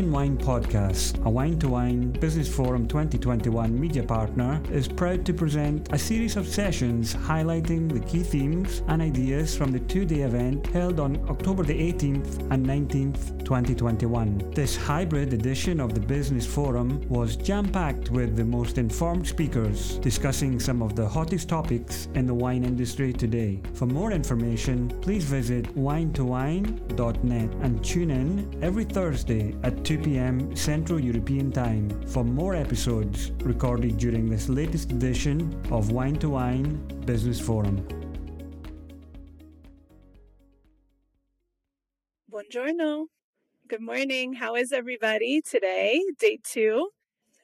Italian Wine Podcast, a wine to wine Business Forum 2021 media partner, is proud to present a series of sessions highlighting the key themes and ideas from the two day event held on October the 18th and 19th, 2021. This hybrid edition of the Business Forum was jam packed with the most informed speakers discussing some of the hottest topics in the wine industry today. For more information, please visit winetowine.net and tune in every Thursday at 2 p.m. Central European Time for more episodes recorded during this latest edition of Wine to Wine Business Forum. Buongiorno. Good morning. How is everybody today? Day two.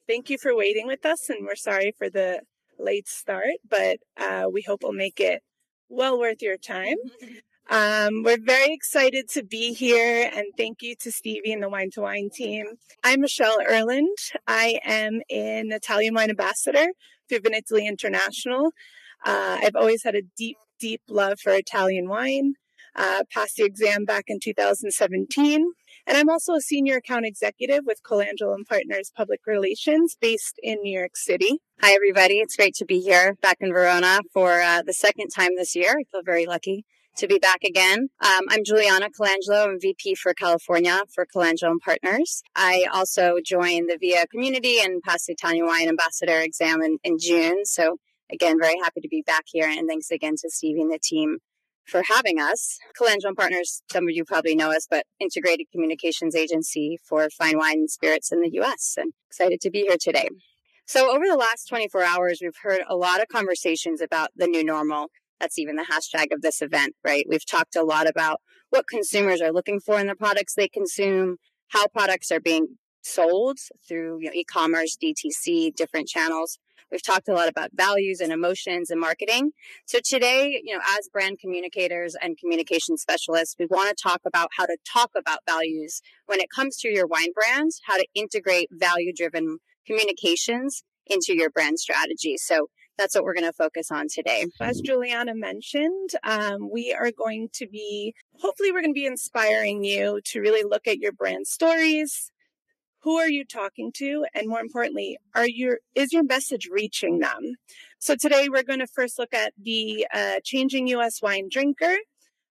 Thank you for waiting with us, and we're sorry for the late start, but uh, we hope we'll make it well worth your time. Um, we're very excited to be here and thank you to Stevie and the Wine to Wine team. I'm Michelle Erland. I am an Italian wine ambassador through Vinitaly International. Uh, I've always had a deep, deep love for Italian wine. Uh, passed the exam back in 2017. And I'm also a senior account executive with Colangelo and Partners Public Relations based in New York City. Hi, everybody. It's great to be here back in Verona for uh, the second time this year. I feel very lucky to be back again. Um, I'm Juliana Colangelo. I'm VP for California for Colangelo and Partners. I also joined the VIA community and passed the Italian Wine Ambassador exam in, in June. So again, very happy to be back here. And thanks again to Stevie and the team for having us. Colangelo and Partners, some of you probably know us, but integrated communications agency for fine wine and spirits in the U.S. And excited to be here today. So over the last 24 hours, we've heard a lot of conversations about the new normal that's even the hashtag of this event, right? We've talked a lot about what consumers are looking for in the products they consume, how products are being sold through you know, e-commerce, DTC, different channels. We've talked a lot about values and emotions and marketing. So today, you know, as brand communicators and communication specialists, we want to talk about how to talk about values when it comes to your wine brands, how to integrate value driven communications into your brand strategy. So that's what we're going to focus on today. As Juliana mentioned, um, we are going to be, hopefully, we're going to be inspiring you to really look at your brand stories. Who are you talking to? And more importantly, are your, is your message reaching them? So today we're going to first look at the uh, changing US wine drinker.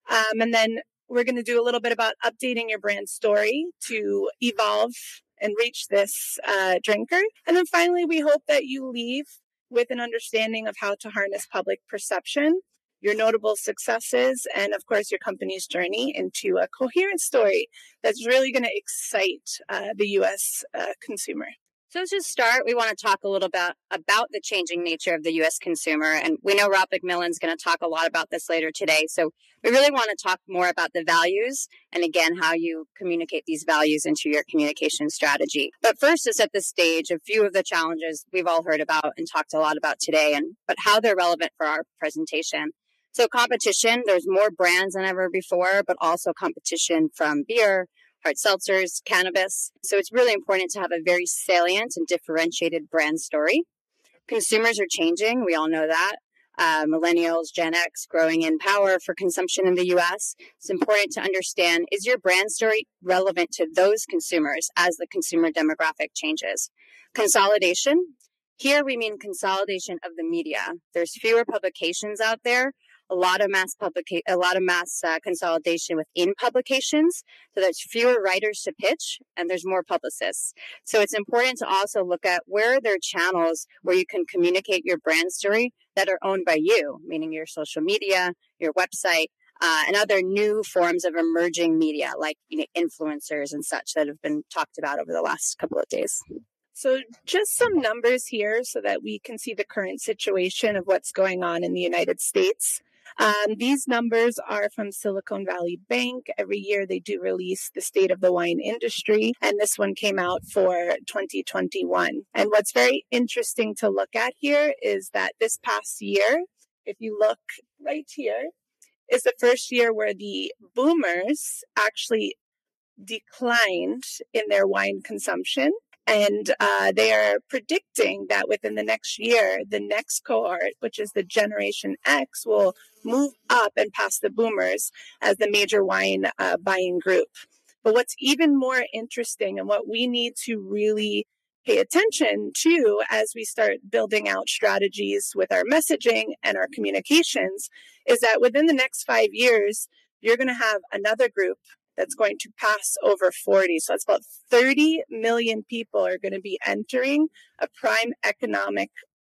Um, and then we're going to do a little bit about updating your brand story to evolve and reach this uh, drinker. And then finally, we hope that you leave with an understanding of how to harness public perception, your notable successes, and of course, your company's journey into a coherent story that's really going to excite uh, the US uh, consumer. So to start, we want to talk a little bit about the changing nature of the U.S. consumer. And we know Rob McMillan's going to talk a lot about this later today. So we really want to talk more about the values and again, how you communicate these values into your communication strategy. But first to set the stage, a few of the challenges we've all heard about and talked a lot about today and, but how they're relevant for our presentation. So competition, there's more brands than ever before, but also competition from beer, hard seltzers, cannabis. So it's really important to have a very salient and differentiated brand story. Consumers are changing. We all know that. Uh, millennials, Gen X growing in power for consumption in the US. It's important to understand is your brand story relevant to those consumers as the consumer demographic changes? Consolidation. Here we mean consolidation of the media. There's fewer publications out there a lot of mass publication, a lot of mass uh, consolidation within publications. So there's fewer writers to pitch and there's more publicists. So it's important to also look at where are there channels where you can communicate your brand story that are owned by you, meaning your social media, your website, uh, and other new forms of emerging media like you know, influencers and such that have been talked about over the last couple of days. So, just some numbers here so that we can see the current situation of what's going on in the United States. Um, these numbers are from Silicon Valley Bank. Every year they do release the state of the wine industry, and this one came out for 2021. And what's very interesting to look at here is that this past year, if you look right here, is the first year where the boomers actually declined in their wine consumption. And uh, they are predicting that within the next year, the next cohort, which is the Generation X, will move up and pass the boomers as the major wine uh, buying group. But what's even more interesting and what we need to really pay attention to as we start building out strategies with our messaging and our communications is that within the next five years, you're going to have another group that's going to pass over 40. So that's about 30 million people are going to be entering a prime economic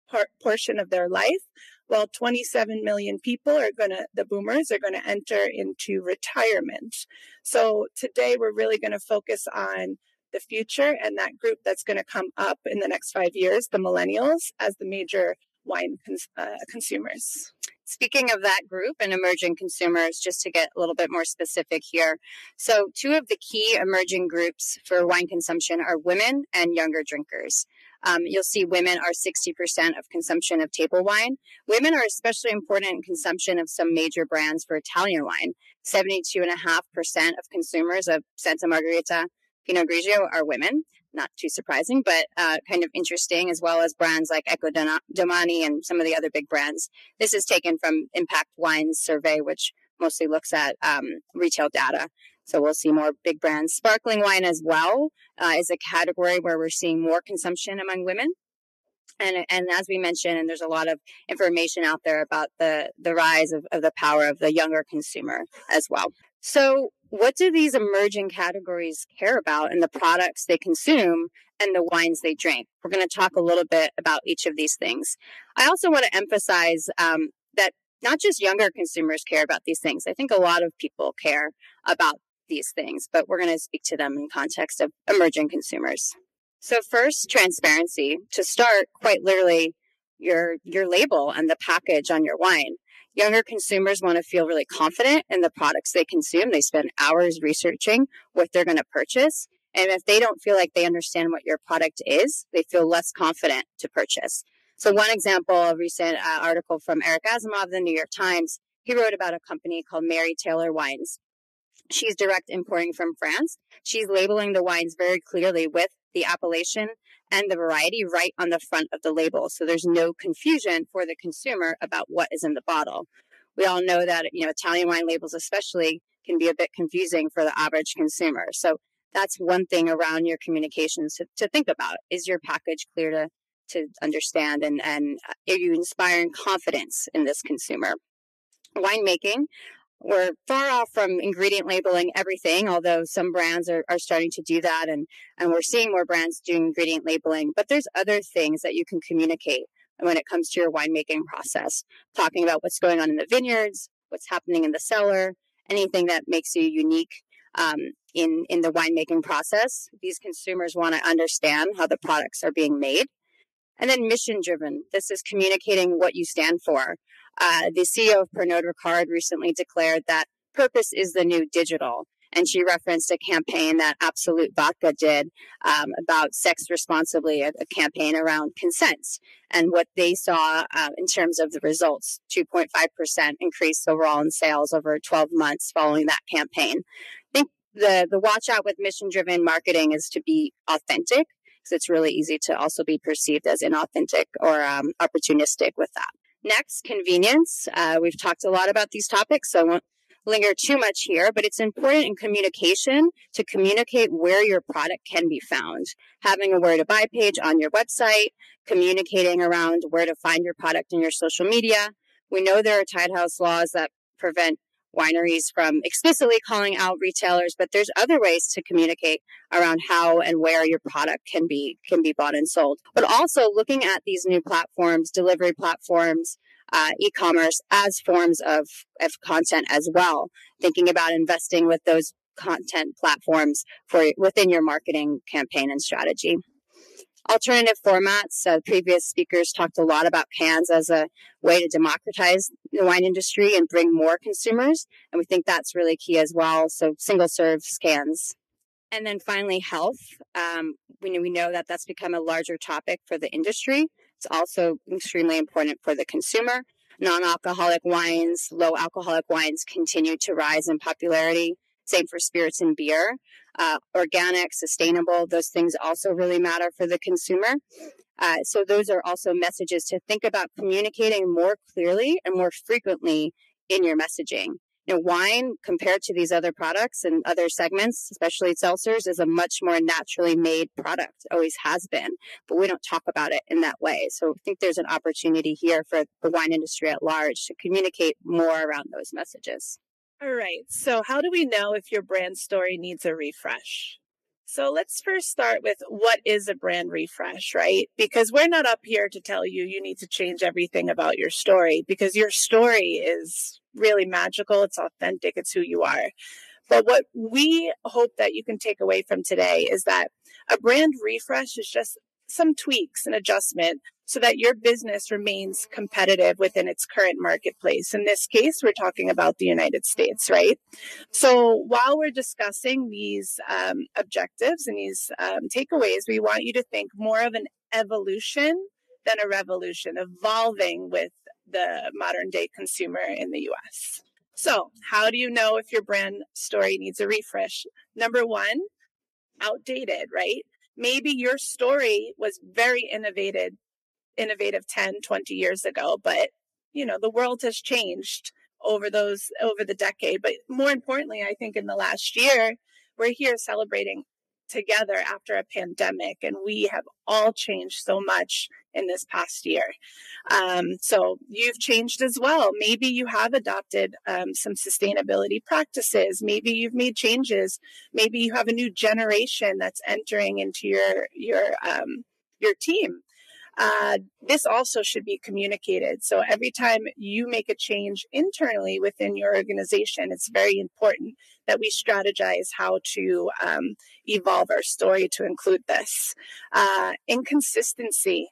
part, portion of their life, while 27 million people are going to, the boomers are going to enter into retirement. So today we're really going to focus on the future and that group that's going to come up in the next five years, the millennials, as the major wine cons- uh, consumers. Speaking of that group and emerging consumers, just to get a little bit more specific here. So, two of the key emerging groups for wine consumption are women and younger drinkers. Um, you'll see women are 60% of consumption of table wine. Women are especially important in consumption of some major brands for Italian wine. 72.5% of consumers of Santa Margherita Pinot Grigio are women. Not too surprising, but uh, kind of interesting, as well as brands like Ecco Domani and some of the other big brands. This is taken from Impact Wines survey, which mostly looks at um, retail data. So we'll see more big brands. Sparkling wine as well uh, is a category where we're seeing more consumption among women. And, and as we mentioned, and there's a lot of information out there about the, the rise of, of the power of the younger consumer as well. So what do these emerging categories care about in the products they consume and the wines they drink? We're going to talk a little bit about each of these things. I also want to emphasize um, that not just younger consumers care about these things. I think a lot of people care about these things, but we're going to speak to them in context of emerging consumers. So first, transparency. To start, quite literally, your your label and the package on your wine. Younger consumers want to feel really confident in the products they consume. They spend hours researching what they're going to purchase. And if they don't feel like they understand what your product is, they feel less confident to purchase. So, one example, a recent uh, article from Eric Asimov the New York Times, he wrote about a company called Mary Taylor Wines. She's direct importing from France. She's labeling the wines very clearly with the appellation and the variety right on the front of the label. So there's no confusion for the consumer about what is in the bottle. We all know that, you know, Italian wine labels especially can be a bit confusing for the average consumer. So that's one thing around your communications to, to think about. Is your package clear to, to understand and, and uh, are you inspiring confidence in this consumer? Winemaking, we're far off from ingredient labeling everything, although some brands are, are starting to do that and, and we're seeing more brands doing ingredient labeling. But there's other things that you can communicate when it comes to your winemaking process, talking about what's going on in the vineyards, what's happening in the cellar, anything that makes you unique um, in, in the winemaking process. These consumers want to understand how the products are being made. And then mission driven. This is communicating what you stand for. Uh, the CEO of Pernod Ricard recently declared that purpose is the new digital. And she referenced a campaign that Absolut Vodka did um, about sex responsibly, a, a, campaign around consent and what they saw uh, in terms of the results 2.5% increase overall in sales over 12 months following that campaign. I think the, the watch out with mission driven marketing is to be authentic because it's really easy to also be perceived as inauthentic or um, opportunistic with that. Next, convenience. Uh, we've talked a lot about these topics, so I won't linger too much here, but it's important in communication to communicate where your product can be found. Having a where to buy page on your website, communicating around where to find your product in your social media. We know there are Tied House laws that prevent wineries from explicitly calling out retailers, but there's other ways to communicate around how and where your product can be can be bought and sold. But also looking at these new platforms, delivery platforms, uh, e-commerce as forms of, of content as well. Thinking about investing with those content platforms for within your marketing campaign and strategy. Alternative formats. Uh, previous speakers talked a lot about cans as a way to democratize the wine industry and bring more consumers. And we think that's really key as well. So single serve cans. And then finally, health. Um, we, we know that that's become a larger topic for the industry. It's also extremely important for the consumer. Non alcoholic wines, low alcoholic wines continue to rise in popularity. Same for spirits and beer. Uh, organic, sustainable, those things also really matter for the consumer. Uh, so those are also messages to think about communicating more clearly and more frequently in your messaging. You know, wine compared to these other products and other segments, especially seltzers, is a much more naturally made product. Always has been, but we don't talk about it in that way. So I think there's an opportunity here for the wine industry at large to communicate more around those messages. All right. So, how do we know if your brand story needs a refresh? So, let's first start with what is a brand refresh, right? Because we're not up here to tell you you need to change everything about your story because your story is really magical, it's authentic, it's who you are. But what we hope that you can take away from today is that a brand refresh is just some tweaks and adjustment so that your business remains competitive within its current marketplace. In this case, we're talking about the United States, right? So while we're discussing these um, objectives and these um, takeaways, we want you to think more of an evolution than a revolution, evolving with the modern day consumer in the US. So, how do you know if your brand story needs a refresh? Number one, outdated, right? Maybe your story was very innovative innovative 10, 20 years ago, but you know, the world has changed over those over the decade, but more importantly, I think in the last year, we're here celebrating together after a pandemic and we have all changed so much in this past year. Um, so you've changed as well. Maybe you have adopted um, some sustainability practices. Maybe you've made changes. Maybe you have a new generation that's entering into your your um, your team uh, this also should be communicated. So every time you make a change internally within your organization, it's very important that we strategize how to um, evolve our story to include this. Uh, inconsistency.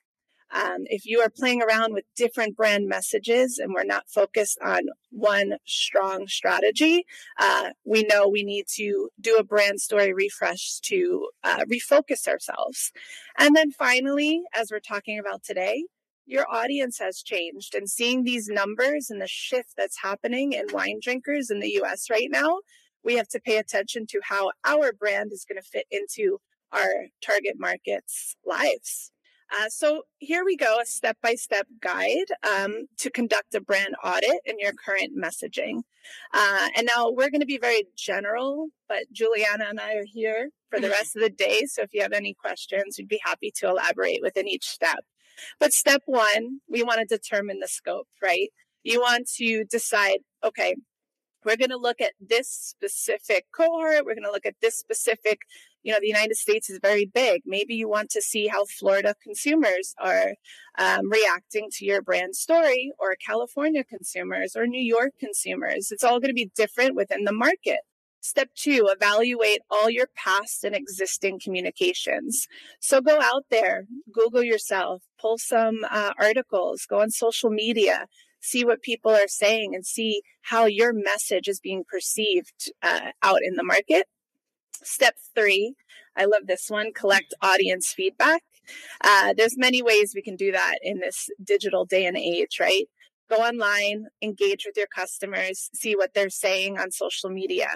Um, if you are playing around with different brand messages and we're not focused on one strong strategy, uh, we know we need to do a brand story refresh to uh, refocus ourselves. And then finally, as we're talking about today, your audience has changed and seeing these numbers and the shift that's happening in wine drinkers in the US right now, we have to pay attention to how our brand is going to fit into our target markets' lives. Uh, so here we go, a step-by-step guide um, to conduct a brand audit in your current messaging. Uh, and now we're going to be very general, but Juliana and I are here for the rest of the day. So if you have any questions, we'd be happy to elaborate within each step. But step one, we want to determine the scope, right? You want to decide, okay, we're going to look at this specific cohort. We're going to look at this specific you know, the United States is very big. Maybe you want to see how Florida consumers are um, reacting to your brand story, or California consumers, or New York consumers. It's all going to be different within the market. Step two, evaluate all your past and existing communications. So go out there, Google yourself, pull some uh, articles, go on social media, see what people are saying, and see how your message is being perceived uh, out in the market. Step three, I love this one, collect audience feedback. Uh, there's many ways we can do that in this digital day and age, right? Go online, engage with your customers, see what they're saying on social media.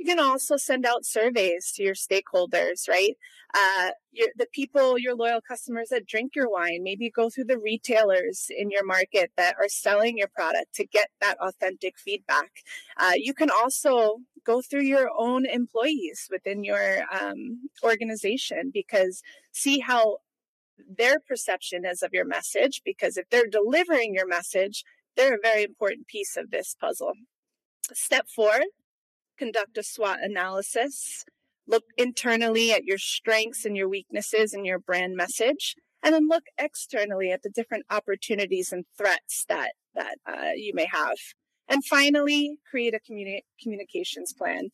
You can also send out surveys to your stakeholders, right? Uh, your, the people, your loyal customers that drink your wine, maybe go through the retailers in your market that are selling your product to get that authentic feedback. Uh, you can also go through your own employees within your um, organization because see how their perception is of your message because if they're delivering your message they're a very important piece of this puzzle step four conduct a swot analysis look internally at your strengths and your weaknesses and your brand message and then look externally at the different opportunities and threats that that uh, you may have And finally, create a communi- communications plan.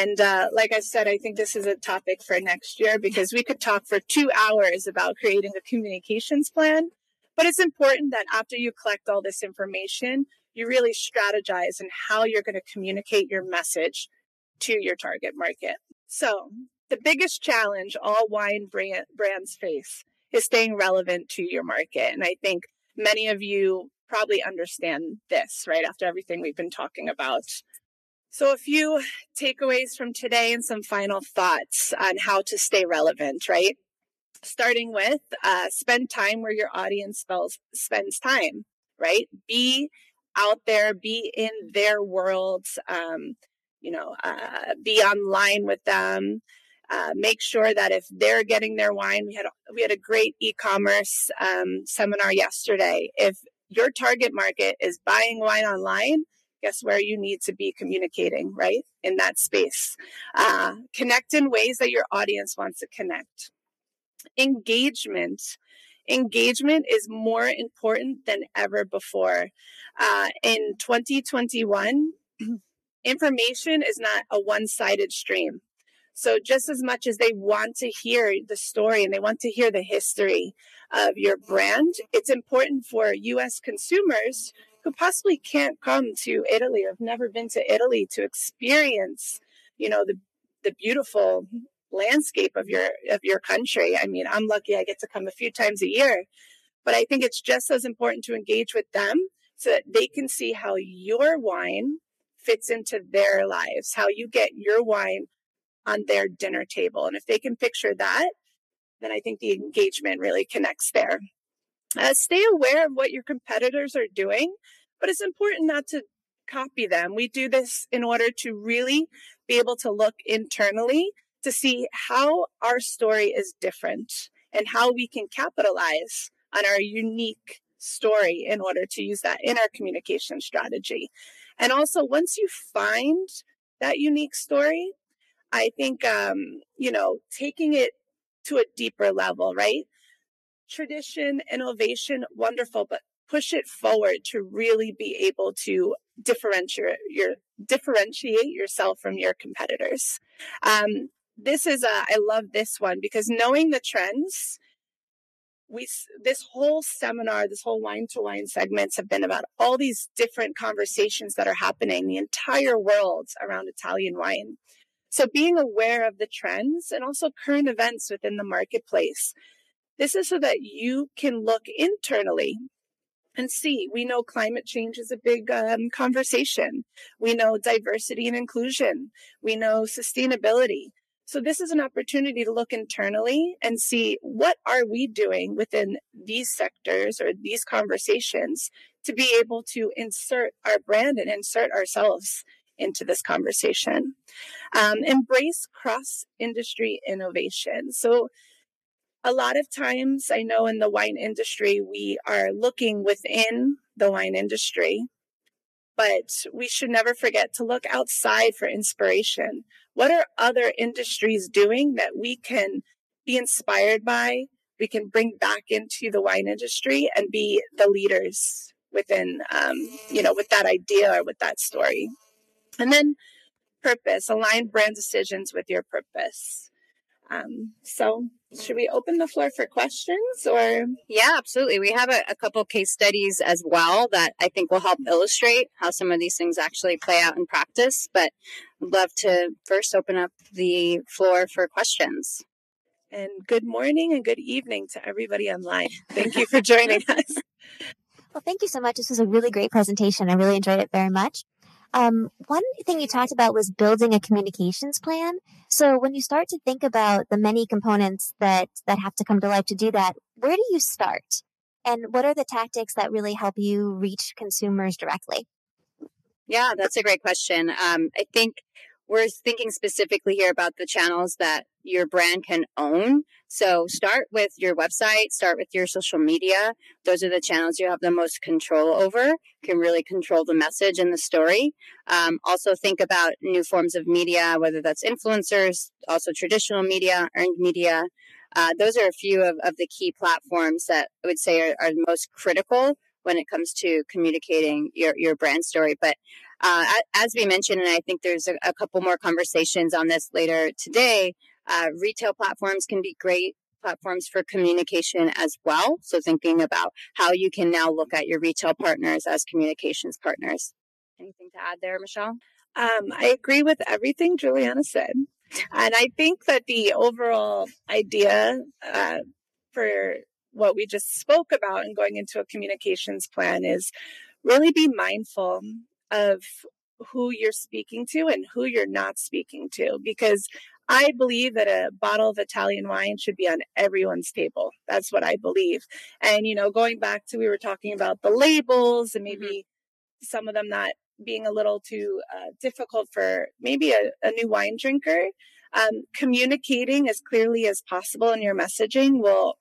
And uh, like I said, I think this is a topic for next year because we could talk for two hours about creating a communications plan. But it's important that after you collect all this information, you really strategize in how you're going to communicate your message to your target market. So, the biggest challenge all wine brand, brands face is staying relevant to your market. And I think many of you probably understand this, right? After everything we've been talking about. So, a few takeaways from today and some final thoughts on how to stay relevant, right? Starting with uh, spend time where your audience spells, spends time, right? Be out there, be in their worlds, um, you know, uh, be online with them. Uh, make sure that if they're getting their wine, we had we had a great e-commerce um, seminar yesterday. If your target market is buying wine online, guess where you need to be communicating, right? In that space. Uh, connect in ways that your audience wants to connect. Engagement. Engagement is more important than ever before. Uh, in 2021, information is not a one sided stream. So, just as much as they want to hear the story and they want to hear the history of your brand, it's important for US consumers who possibly can't come to Italy or have never been to Italy to experience, you know, the, the beautiful landscape of your of your country. I mean, I'm lucky I get to come a few times a year, but I think it's just as important to engage with them so that they can see how your wine fits into their lives, how you get your wine on their dinner table. And if they can picture that, then I think the engagement really connects there. Uh, stay aware of what your competitors are doing, but it's important not to copy them. We do this in order to really be able to look internally to see how our story is different and how we can capitalize on our unique story in order to use that in our communication strategy. And also, once you find that unique story, I think, um, you know, taking it to a deeper level, right? Tradition, innovation, wonderful, but push it forward to really be able to differentiate your differentiate yourself from your competitors. Um, this is a, I love this one because knowing the trends we this whole seminar this whole wine to wine segments have been about all these different conversations that are happening the entire world around italian wine so being aware of the trends and also current events within the marketplace. This is so that you can look internally and see. We know climate change is a big um, conversation. We know diversity and inclusion. We know sustainability. So this is an opportunity to look internally and see what are we doing within these sectors or these conversations to be able to insert our brand and insert ourselves into this conversation. Um, embrace cross industry innovation. So, a lot of times, I know in the wine industry, we are looking within the wine industry, but we should never forget to look outside for inspiration. What are other industries doing that we can be inspired by? We can bring back into the wine industry and be the leaders within, um, you know, with that idea or with that story. And then purpose, align brand decisions with your purpose. Um, so should we open the floor for questions or? Yeah, absolutely. We have a, a, couple case studies as well that I think will help illustrate how some of these things actually play out in practice. But I'd love to first open up the floor for questions. And good morning and good evening to everybody online. Thank you for joining us. Well, thank you so much. This was a really great presentation. I really enjoyed it very much. Um, one thing you talked about was building a communications plan. So when you start to think about the many components that, that have to come to life to do that, where do you start? And what are the tactics that really help you reach consumers directly? Yeah, that's a great question. Um, I think we're thinking specifically here about the channels that your brand can own. So start with your website, start with your social media. Those are the channels you have the most control over, can really control the message and the story. Um, also think about new forms of media, whether that's influencers, also traditional media, earned media. Uh, those are a few of, of the key platforms that I would say are, are most critical when it comes to communicating your, your brand story. But uh, as we mentioned, and I think there's a, a couple more conversations on this later today, uh, retail platforms can be great platforms for communication as well. So thinking about how you can now look at your retail partners as communications partners. Anything to add there, Michelle? Um, I agree with everything Juliana said. And I think that the overall idea uh, for what we just spoke about and going into a communications plan is really be mindful of who you're speaking to and who you're not speaking to because I believe that a bottle of Italian wine should be on everyone's table. That's what I believe. And, you know, going back to we were talking about the labels and mm-hmm. maybe mm-hmm. some of them not being a little too uh, difficult for maybe a, a new wine drinker. Um, communicating as clearly as possible in your messaging will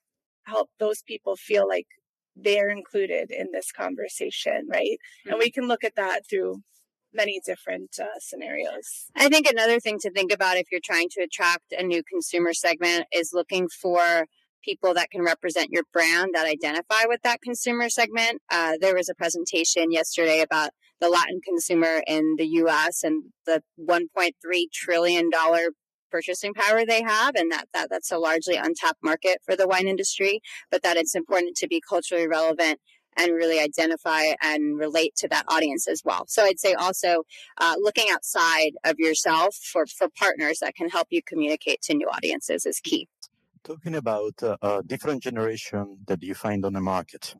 help those people feel like they're included in this conversation, right? Mm-hmm. And we can look at that through many different uh, scenarios. I think another thing to think about if you're trying to attract a new consumer segment is looking for people that can represent your brand that identify with that consumer segment. Uh, there was a presentation yesterday about the Latin consumer in the US and the $1.3 trillion purchasing power they have and that, that that's a largely untapped market for the wine industry but that it's important to be culturally relevant and really identify and relate to that audience as well. So I'd say also uh, looking outside of yourself for, for partners that can help you communicate to new audiences is key. Talking about uh, a different generation that you find on the market,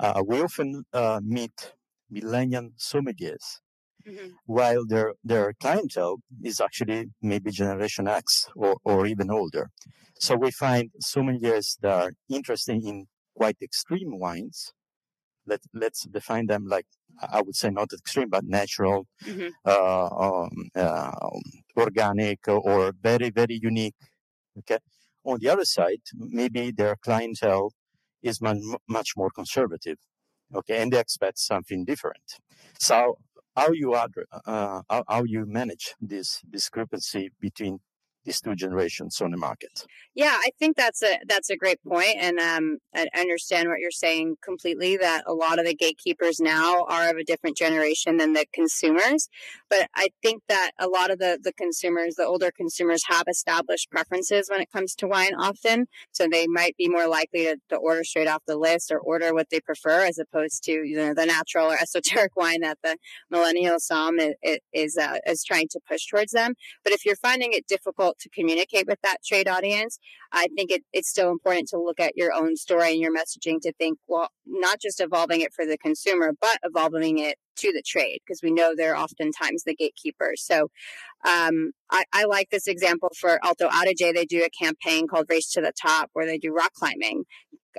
uh, we often uh, meet millennial sommeliers. Mm-hmm. While their their clientele is actually maybe Generation X or, or even older, so we find sommeliers that are interested in quite extreme wines, let let's define them like I would say not extreme but natural, mm-hmm. uh, um, uh, organic or very very unique. Okay. On the other side, maybe their clientele is much, much more conservative. Okay, and they expect something different. So how you address, uh, how, how you manage this discrepancy between these two generations on the market. Yeah, I think that's a that's a great point, and um, I understand what you're saying completely. That a lot of the gatekeepers now are of a different generation than the consumers, but I think that a lot of the the consumers, the older consumers, have established preferences when it comes to wine often, so they might be more likely to, to order straight off the list or order what they prefer, as opposed to you know the natural or esoteric wine that the millennial som is is, uh, is trying to push towards them. But if you're finding it difficult difficult to communicate with that trade audience, I think it, it's still important to look at your own story and your messaging to think, well, not just evolving it for the consumer, but evolving it to the trade because we know they're oftentimes the gatekeepers. So um, I, I, like this example for Alto Adige. They do a campaign called Race to the Top where they do rock climbing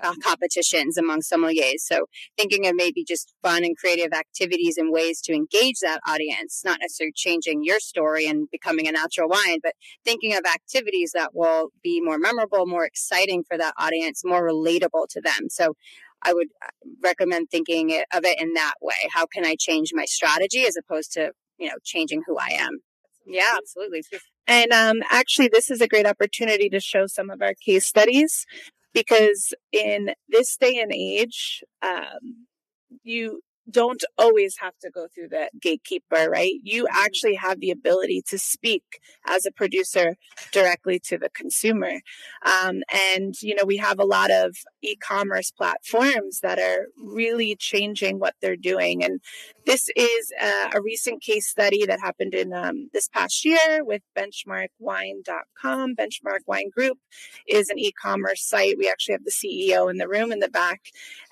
uh, competitions among sommeliers. So thinking of maybe just fun and creative activities and ways to engage that audience, not necessarily changing your story and becoming a natural wine, but thinking of activities that will be more memorable, more exciting for that audience, more relatable to them. So I would uh, recommend thinking of it in that way. How can I change my strategy as opposed to, you know, changing who I am? Yeah, absolutely. And um, actually, this is a great opportunity to show some of our case studies because in this day and age, um, you don't always have to go through the gatekeeper, right? You mm-hmm. actually have the ability to speak as a producer directly to the consumer. Um, and, you know, we have a lot of e commerce platforms that are really changing what they're doing. And this is a, a recent case study that happened in um, this past year with benchmarkwine.com. Benchmark Wine Group is an e commerce site. We actually have the CEO in the room in the back.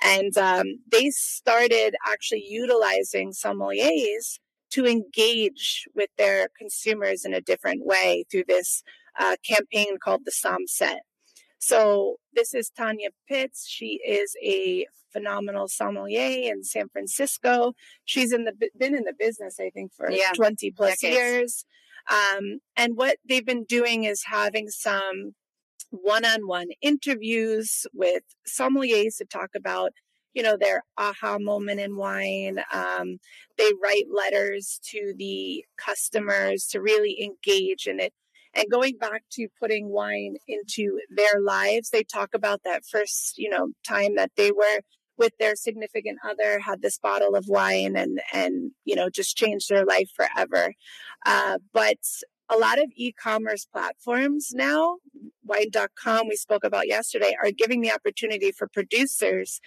And um, they started actually utilizing sommeliers to engage with their consumers in a different way through this uh, campaign called the Som Set. So this is Tonya Pitts. She is a phenomenal sommelier in San Francisco. She's in the been in the business, I think, for yeah, 20 plus decades. years. Um, and what they've been doing is having some one-on-one interviews with sommeliers to talk about you know their aha moment in wine um, they write letters to the customers to really engage in it. And going back to putting wine into their lives they talk about that first you know time that they were with their significant other had this bottle of wine and and you know just changed their life forever. Uh, but a lot of e-commerce platforms now wine.com we spoke about yesterday are giving the opportunity for producers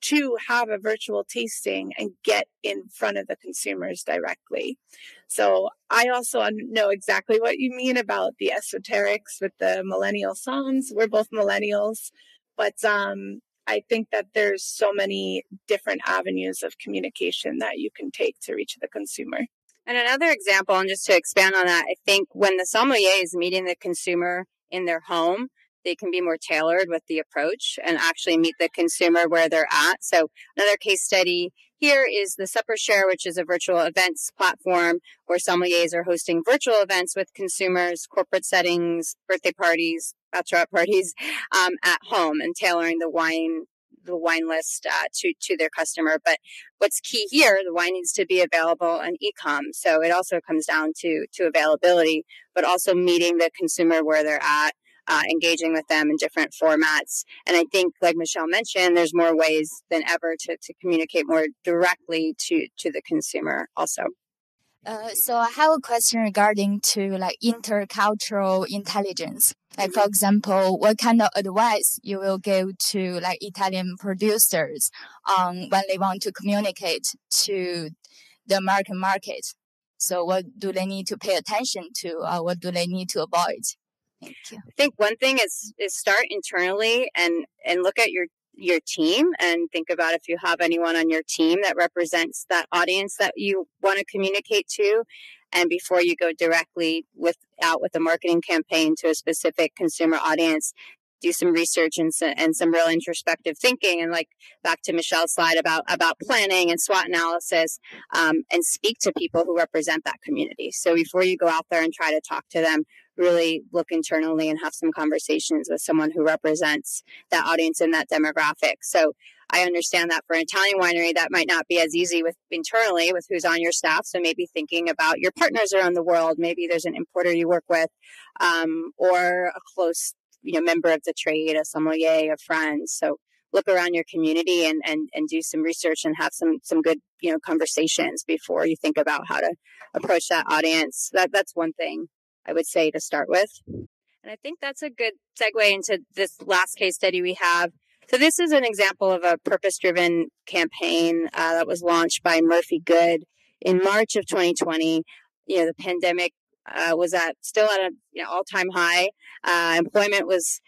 to have a virtual tasting and get in front of the consumers directly. So I also know exactly what you mean about the esoterics with the millennial somms. We're both millennials, but um, I think that there's so many different avenues of communication that you can take to reach the consumer. And another example, and just to expand on that, I think when the sommelier is meeting the consumer in their home, they can be more tailored with the approach and actually meet the consumer where they're at. So another case study here is the Supper Share, which is a virtual events platform where sommeliers are hosting virtual events with consumers, corporate settings, birthday parties, bachelorette parties um, at home and tailoring the wine the wine list uh, to to their customer. But what's key here, the wine needs to be available in ecom. So it also comes down to to availability, but also meeting the consumer where they're at uh, engaging with them in different formats. And I think, like Michelle mentioned, there's more ways than ever to, to communicate more directly to, to the consumer also. Uh, so I have a question regarding to like intercultural intelligence. Like for example, what kind of advice you will give to like Italian producers um, when they want to communicate to the American market? So what do they need to pay attention to? Or what do they need to avoid? Thank you. I think one thing is is start internally and and look at your your team and think about if you have anyone on your team that represents that audience that you want to communicate to and before you go directly with out with a marketing campaign to a specific consumer audience do some research and, and some real introspective thinking and like back to michelle's slide about about planning and swot analysis um, and speak to people who represent that community so before you go out there and try to talk to them really look internally and have some conversations with someone who represents that audience and that demographic. So I understand that for an Italian winery, that might not be as easy with internally with who's on your staff. So maybe thinking about your partners around the world. Maybe there's an importer you work with, um, or a close you know member of the trade, a sommelier, a friend. So look around your community and, and, and do some research and have some some good you know conversations before you think about how to approach that audience. That that's one thing. I would say to start with. And I think that's a good segue into this last case study we have. So this is an example of a purpose-driven campaign uh, that was launched by Murphy-Goode in March of 2020. You know, the pandemic uh, was at still at an you know, all-time high. Uh, employment was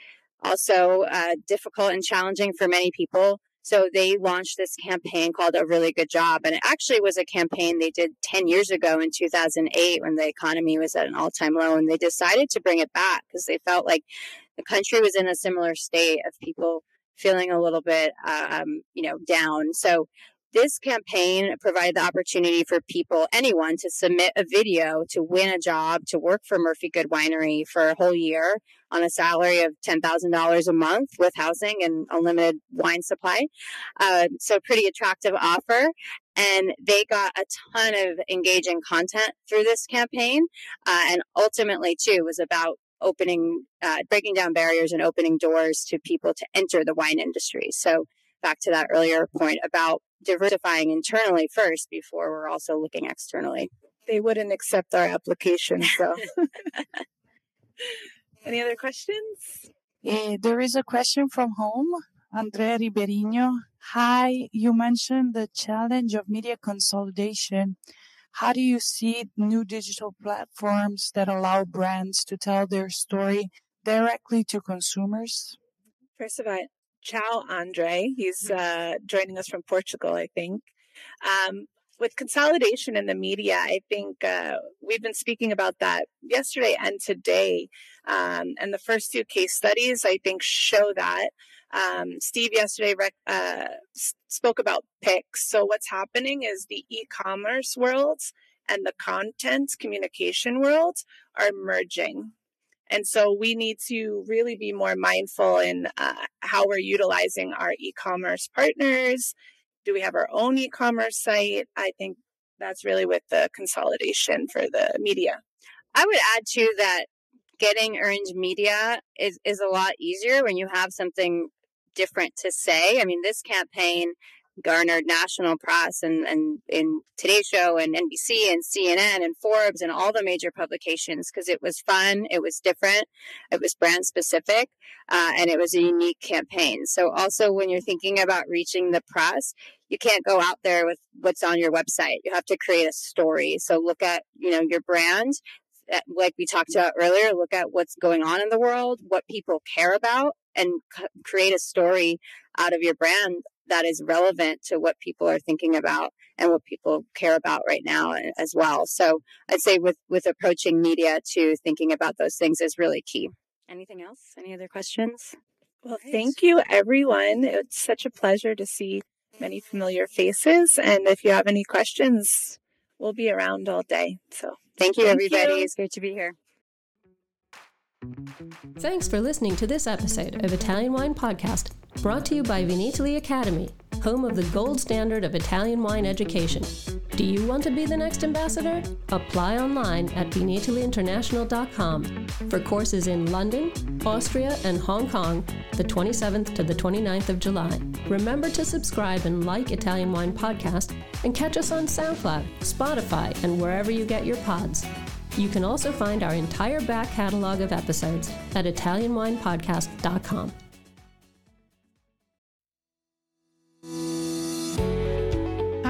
also uh, difficult and challenging for many people. So they launched this campaign called A Really Goode Job. And it actually was a campaign they did 10 years ago in 2008 when the economy was at an all time low. And they decided to bring it back because they felt like the country was in a similar state of people feeling a little bit, um, you know, down. So this campaign provided the opportunity for people, anyone, to submit a video to win a job to work for Murphy-Goode Winery for a whole year on a salary of $10,000 a month with housing and unlimited wine supply. Uh, so, pretty attractive offer. And they got a ton of engaging content through this campaign. Uh, and ultimately, too, was about opening, uh, breaking down barriers and opening doors to people to enter the wine industry. So, back to that earlier point about diversifying internally first before we're also looking externally. They wouldn't accept our application, so. Any other questions? Uh, there is a question from home. Andrea Riberino. Hi, you mentioned the challenge of media consolidation. How do you see new digital platforms that allow brands to tell their story directly to consumers? First of all, ciao, Andre. He's mm-hmm. uh, joining us from Portugal, I think. Um, with consolidation in the media, I think uh, we've been speaking about that yesterday and today. Um, and the first two case studies, I think, show that. Um, Steve yesterday rec- uh, spoke about Pix. So, what's happening is the e commerce worlds and the content communication worlds are merging. And so we need to really be more mindful in uh, how we're utilizing our e commerce partners, do we have our own e-commerce site? I think that's really with the consolidation for the media. I would add to that getting earned media is, is a lot easier when you have something different to say. I mean, this campaign garnered national press and, and in Today Show and NBC and CNN and Forbes and all the major publications because it was fun, it was different, it was brand specific, uh, and it was a unique campaign. So also when you're thinking about reaching the press, you can't go out there with what's on your website. You have to create a story. So look at, you know, your brand, uh, like we talked about earlier, look at what's going on in the world, what people care about, and create a story out of your brand that is relevant to what people are thinking about and what people care about right now eh, as well. So I'd say with with approaching media to thinking about those things is really key. Anything else? Any other questions? Well, thank you everyone. It's such a pleasure to see many familiar faces and if you have any questions, we'll be around all day. So, thank you thank everybody. You. It's great to be here. Thanks for listening to this episode of Italian Wine Podcast, brought to you by Vinitaly Academy, home of the gold standard of Italian wine education. Do you want to be the next ambassador? Apply online at vinitalyinternational.com for courses in London, Austria, and Hong Kong the 27th to the 29th of July. Remember to subscribe and like Italian Wine Podcast and catch us on SoundCloud, Spotify, and wherever you get your pods. You can also find our entire back catalog of episodes at ItalianWinePodcast.com.